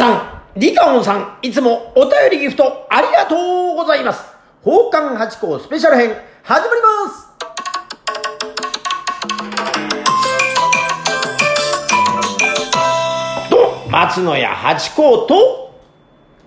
さん、リカオンさん、いつもお便りギフトありがとうございます。宝冠八甲スペシャル編、始まりますと、松野屋八甲と、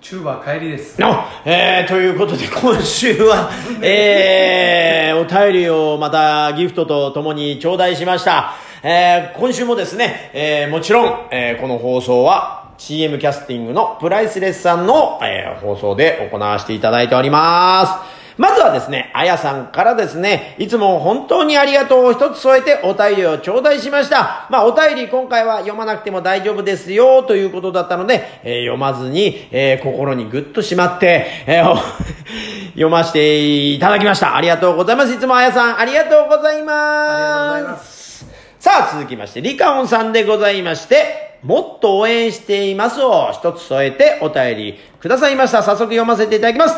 チューバー帰りです。の、えー、ということで今週は、えー、お便りをまたギフトとともに頂戴しました。えー、今週もですね、えー、もちろん、えー、この放送は CM キャスティングのプライスレスさんの、えー、放送で行わせていただいております。まずはですね、あやさんからですね、いつも本当にありがとうを一つ添えてお便りを頂戴しました。まあ、お便り今回は読まなくても大丈夫ですよということだったので、えー読まずに、えー心にぐっとしまって、えーお 読ませていただきました。ありがとうございます。いつもあやさん、ありがとうございます。ありがとうございます。さあ、続きまして、リカオンさんでございまして、もっと応援していますを一つ添えてお便りくださいました。早速読ませていただきます。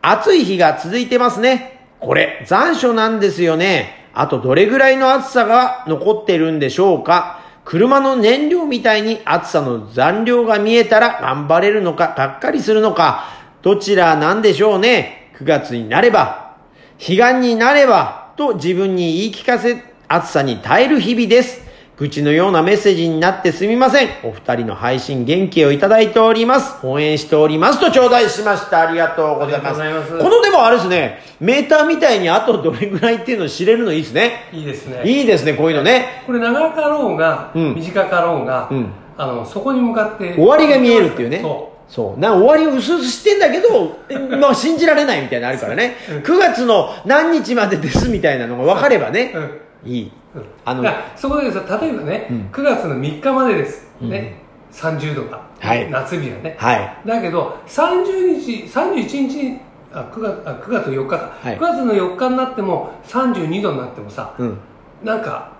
暑い日が続いてますね。これ、残暑なんですよね。あとどれぐらいの暑さが残ってるんでしょうか車の燃料みたいに暑さの残量が見えたら頑張れるのか、がっかりするのか、どちらなんでしょうね。9月になれば、彼岸になれば、と自分に言い聞かせ、暑さに耐える日々です。愚痴のようなメッセージになってすみません。お二人の配信元気をいただいております。応援しております。と頂戴しました。ありがとうございます。ますこのでもあれですね、メーターみたいにあとどれぐらいっていうのを知れるのいいですね。いいですね。いいですね、こういうのね。これ長かろうが、うん短かろうが、うんあの、そこに向かって。終わりが見えるっていうね。そそう。な終わりを薄々知ってんだけど、え まあ信じられないみたいなのあるからね。うん9月の何日までですみたいなのが分かればねう。。うん。いい。うんあのそこでさ、例えばね、うん9月の3日までです。うんね。30度が。はい夏日がね。はい。だけど、30日、31日、あ、9月、あ、9月の4日か。はい9月の4日になっても、32度になってもさ、うん。なんか、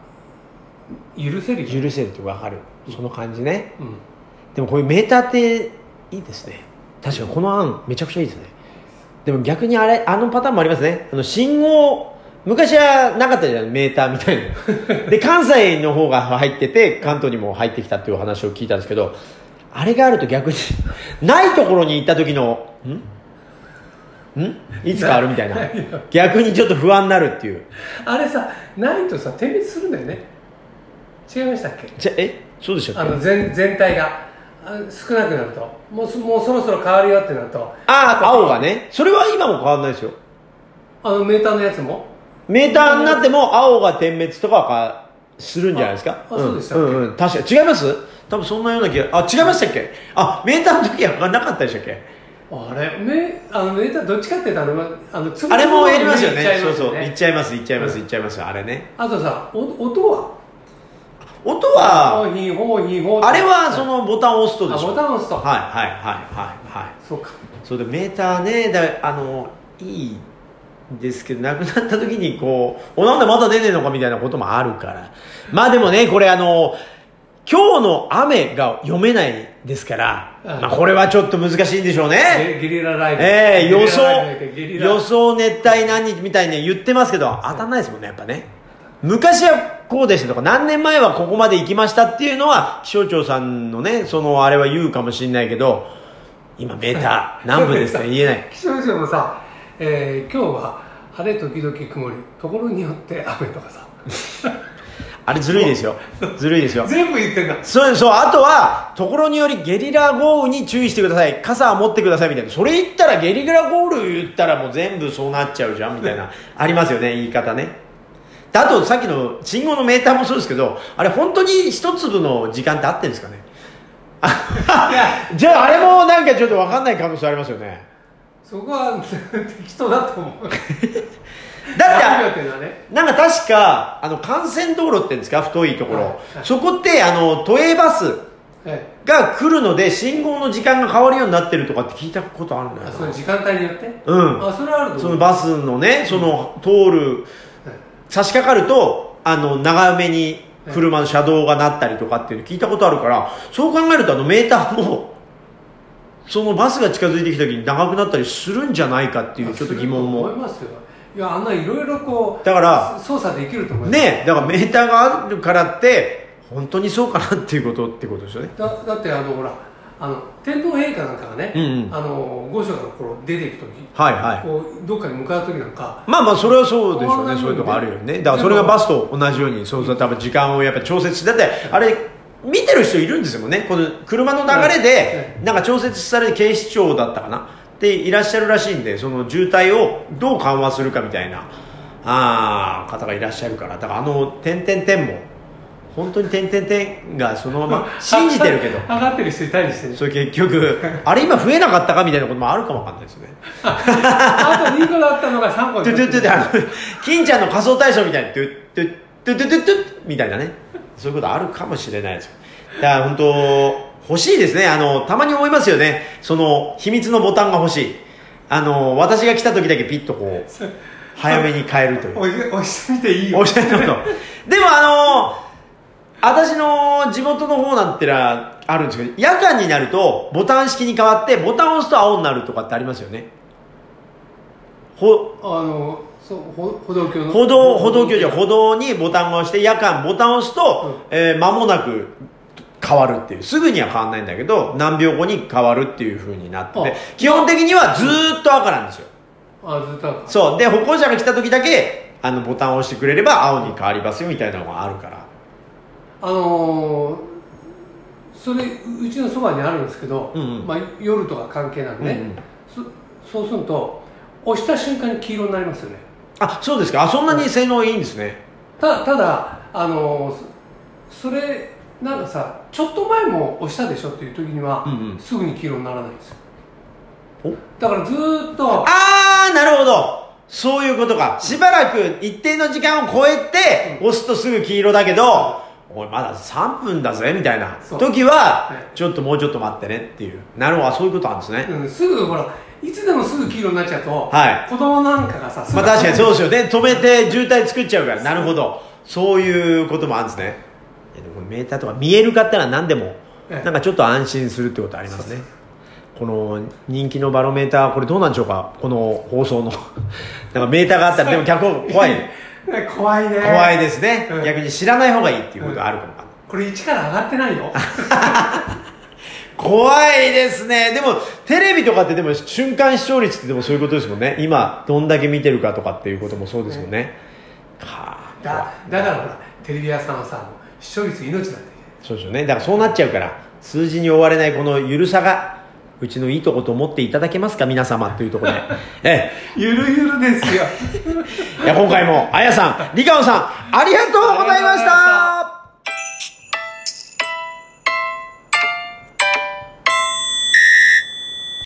許せるよ。許せるって分かる。その感じね。うん。でもこういうメーターっていいですね。確かにこの案めちゃくちゃいいですね。でも逆にあれ、あのパターンもありますね。あの信号、昔はなかったじゃん、メーターみたいな。で、関西の方が入ってて、関東にも入ってきたっていうお話を聞いたんですけど、あれがあると逆に、ないところに行った時の、ん？ん？いつかあるみたいな。逆にちょっと不安になるっていう。あれさ、ないとさ、点滅するんだよね。違いましたっけ？じゃ、え？そうでしたっけ？あの全全体があ少なくなるともうそもうそろそろ変わるよってなるとああ、青がね。それは今も変わんないですよ。あのメーターのやつも？メーターになっても青が点滅とかはするんじゃないですか？ああそうでしたっけ？うんうん、確かに。違います？多分そんなような気があ違いましたっけ？あメーターの時はなかったでしたっけ？あれメあのメーターどっちかっていうとあのあのあれもやりますよね。いっちゃいそうそう。ねいっちゃいますいっちゃいますいっちゃいます。あれね。あとさお音は？音はあれはそのボタンを押すとでしょ。あボタンを押すと。はいはいはいはいはい。そうか。そうでメーターねだあのいいんですけどなくなった時にこうおなんでまだ出ねえのかみたいなこともあるから。まあでもねこれあの今日の雨が読めないですから、うん。まあ、これはちょっと難しいんでしょうね。ゲゲリラライブ。ええ予ゲリラ想予想熱帯何日みたいに言ってますけど当たんないですもんねやっぱね。昔はこうでしたとか何年前はここまで行きましたっていうのは気象庁さんのねそのあれは言うかもしれないけど今メーター何分ですか言えない。気象庁もさ、えー今日は晴れ時々曇り。ところによって雨とかさ。あれずるいですよ。ずるいですよ。全部言ってんだ。そうそう。あとはところによりゲリラ豪雨に注意してください。傘は持ってくださいみたいな。それ言ったらゲリラ豪雨言ったらもう全部そうなっちゃうじゃんみたいな。ありますよね言い方ね。であとさっきの信号のメーターもそうですけどあれ本当に一粒の時間って合ってるんですかね？あ じゃああれもなんかちょっと分かんない可能性ありますよねそこは適当だと思う。だってね。なんか確かあの幹線道路って言うんですか？太いところ、はい。はい。そこってあの都営バスはいが来るので信号の時間が変わるようになってるとかって聞いたことあるんだよ。あその時間帯によって？うん。あそれはあるそのバスのねその通る差し掛かるとあの長めに車の車道がなったりとかっていうの聞いたことあるからそう考えるとあのメーターもそのバスが近づいてきた時に長くなったりするんじゃないかっていうちょっと疑問も。思いますよいやあんないろいろこうだから操作できると思います。ねだからメーターがあるからって本当にそうかなっていうことってことですよね。だだってあのほらあの天皇陛下なんかがね、うんうん。あの御所からこう出ていく時、はいはい。こうどっかに向かう時なんかまあまあそれはそうでしょうね。そういうとこあるよね。だからそれがバスと同じようにそうそう多分時間をやっぱ調節してだってあれ見てる人いるんですよね。この車の流れでなんか調節されて警視庁だったかな。でいらっしゃるらしいんでその渋滞をどう緩和するかみたいなあー方がいらっしゃるから。だからあの「点々点」も本当に「点々点」がそのまま信じてるけど。上がってる人いたりしてねそれ結局あれ今増えなかったかみたいなこともあるかもわかんないですよね。あと2個だったのが3個トゥトゥトゥって金ちゃんの仮装大賞みたいにトゥトゥトゥトゥトゥトゥみたいなねそういうことあるかもしれないです。よだから本当欲しいですね。あのたまに思いますよね。その秘密のボタンが欲しい。あの私が来た時だけピッとこう早めに変えるという。押してみていいよおっしゃることでもあの私の地元の方なんてのはあるんですけど夜間になるとボタン式に変わってボタンを押すと青になるとかってありますよねほあのそう歩歩道橋の。歩道歩道橋じゃ歩道にボタンを押して夜間ボタンを押すと、えー間もなく変わるっていう。すぐには変わんないんだけど何秒後に変わるっていう風になって基本的にはずーっと赤なんですよ。あずっとそう。で歩行者が来た時だけあのボタンを押してくれれば青に変わりますよみたいなのがあるから。あのーそれうちのそばにあるんですけど、うんうん。まあ、夜とか関係なくね、うんうん。そそうすると押した瞬間に黄色になりますよねあそうですか。あそんなに性能いいんですね。たただあのーそそれなんかさちょっと前も押したでしょっていう時には、うんうん。すぐに黄色にならないんですよ。お？だからずーっとああなるほど。そういうことか。しばらく一定の時間を超えて押すとすぐ黄色だけどおいまだ3分だぜみたいな時ははいちょっともうちょっと待ってねっていう。なるほど。そういうことなんですね、うん、すぐほらいつでもすぐ黄色になっちゃうと、はい。子供なんかがさまあ確かにそうですよね止めて渋滞作っちゃうから。なるほど。そういうこともあるんですね。メーターとか見えるかってのは何でもええ。なんかちょっと安心するってことありますね。この人気のバロメーターこれどうなんでしょうか？この放送の。なんかメーターがあったらでも脚本怖い。ね 怖いね。怖いですね、うん。逆に知らない方がいいっていうことがあるかもわかんこれ1から上がってないよ 怖いですね。でもテレビとかってでも瞬間視聴率ってでもそういうことですもんね。今どんだけ見てるかとかっていうこともそうですもんね、はあだだからほらテレビ屋さんはさ視聴率命なんだよそうですよね。だからそうなっちゃうから数字に追われないこのゆるさがうちのいいとこと思っていただけますか皆様というとこ ろでえ。ゆるゆるですよ。え いや今回もあやさんりかおさんありがとうございました